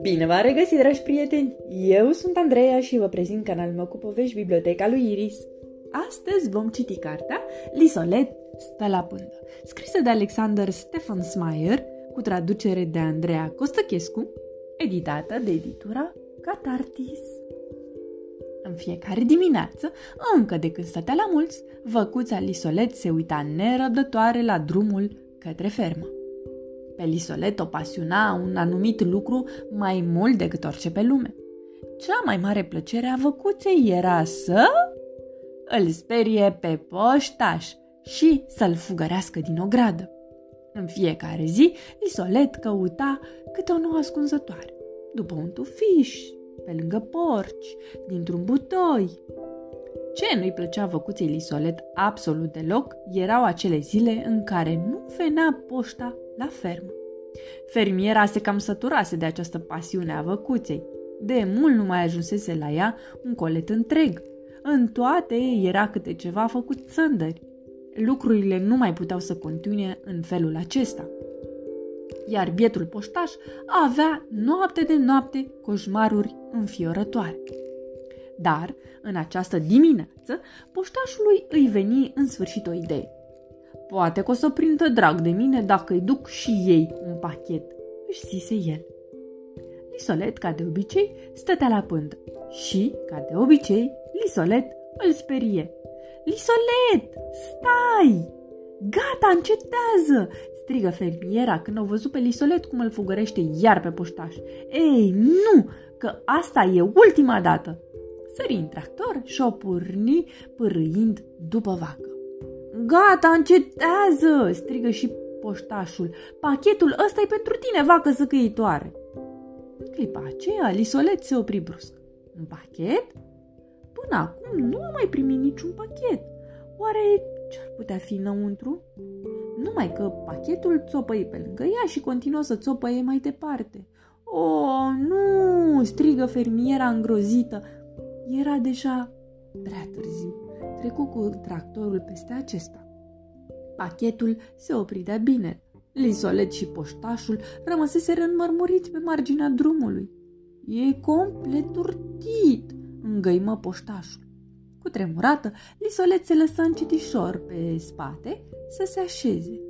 Bine v-am regăsit, dragi prieteni! Eu sunt Andreea și vă prezint canalul meu cu povești Biblioteca lui Iris. Astăzi vom citi cartea Lisolet stă la pândă, scrisă de Alexander Stefan Smeyer, cu traducere de Andreea Costăchescu, editată de editura Catartis. În fiecare dimineață, încă de când stătea la mulți, văcuța Lisolet se uita nerăbdătoare la drumul către fermă. Pe Lisolet o pasiuna un anumit lucru mai mult decât orice pe lume. Cea mai mare plăcere a văcuței era să îl sperie pe poștaș și să-l fugărească din o gradă. În fiecare zi, Lisolet căuta câte o nouă ascunzătoare, după un tufiș, pe lângă porci, dintr-un butoi. Ce nu-i plăcea văcuței Lisolet absolut deloc erau acele zile în care nu venea poșta la fermă. Fermiera se cam săturase de această pasiune a văcuței. De mult nu mai ajunsese la ea un colet întreg. În toate era câte ceva făcut țândări. Lucrurile nu mai puteau să continue în felul acesta. Iar bietul poștaș avea noapte de noapte coșmaruri înfiorătoare. Dar, în această dimineață, poștașului îi veni în sfârșit o idee. Poate că o să prindă drag de mine dacă îi duc și ei un pachet, își zise el. Lisolet, ca de obicei, stătea la pândă și, ca de obicei, Lisolet îl sperie. Lisolet, stai! Gata, încetează! strigă fermiera când au văzut pe Lisolet cum îl fugărește iar pe poștaș. Ei, nu, că asta e ultima dată! Sări în tractor și o porni pârâind după vacă. Gata, încetează!" strigă și poștașul. Pachetul ăsta e pentru tine, vacă zăcăitoare!" În clipa aceea, Lisolet se opri brusc. Un pachet? Până acum nu am mai primit niciun pachet. Oare ce-ar putea fi înăuntru? Numai că pachetul țopăi pe lângă ea și continuă să țopăie mai departe. O, oh, nu!" strigă fermiera îngrozită. Era deja prea târziu trecu cu tractorul peste acesta. Pachetul se opri de bine. Lisolet și poștașul rămăseseră înmărmuriți pe marginea drumului. E complet urtit, îngăimă poștașul. Cu tremurată, Lisolet se lăsă încetișor pe spate să se așeze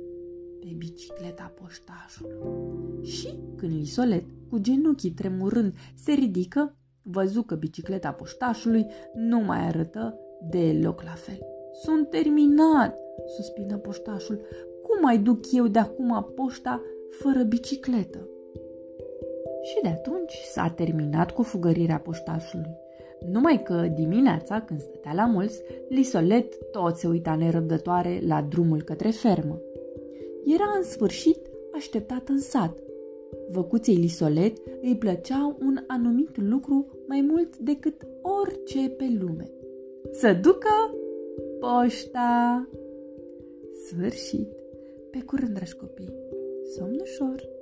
pe bicicleta poștașului. Și când Lisolet, cu genunchii tremurând, se ridică, văzu că bicicleta poștașului nu mai arătă Deloc la fel. Sunt terminat, suspină poștașul. Cum mai duc eu de acum poșta fără bicicletă? Și de atunci s-a terminat cu fugărirea poștașului. Numai că dimineața, când stătea la mulți, Lisolet tot se uita nerăbdătoare la drumul către fermă. Era în sfârșit așteptat în sat. Văcuței Lisolet îi plăcea un anumit lucru mai mult decât orice pe lume să ducă poșta. Sfârșit. Pe curând, dragi copii. Somn ușor.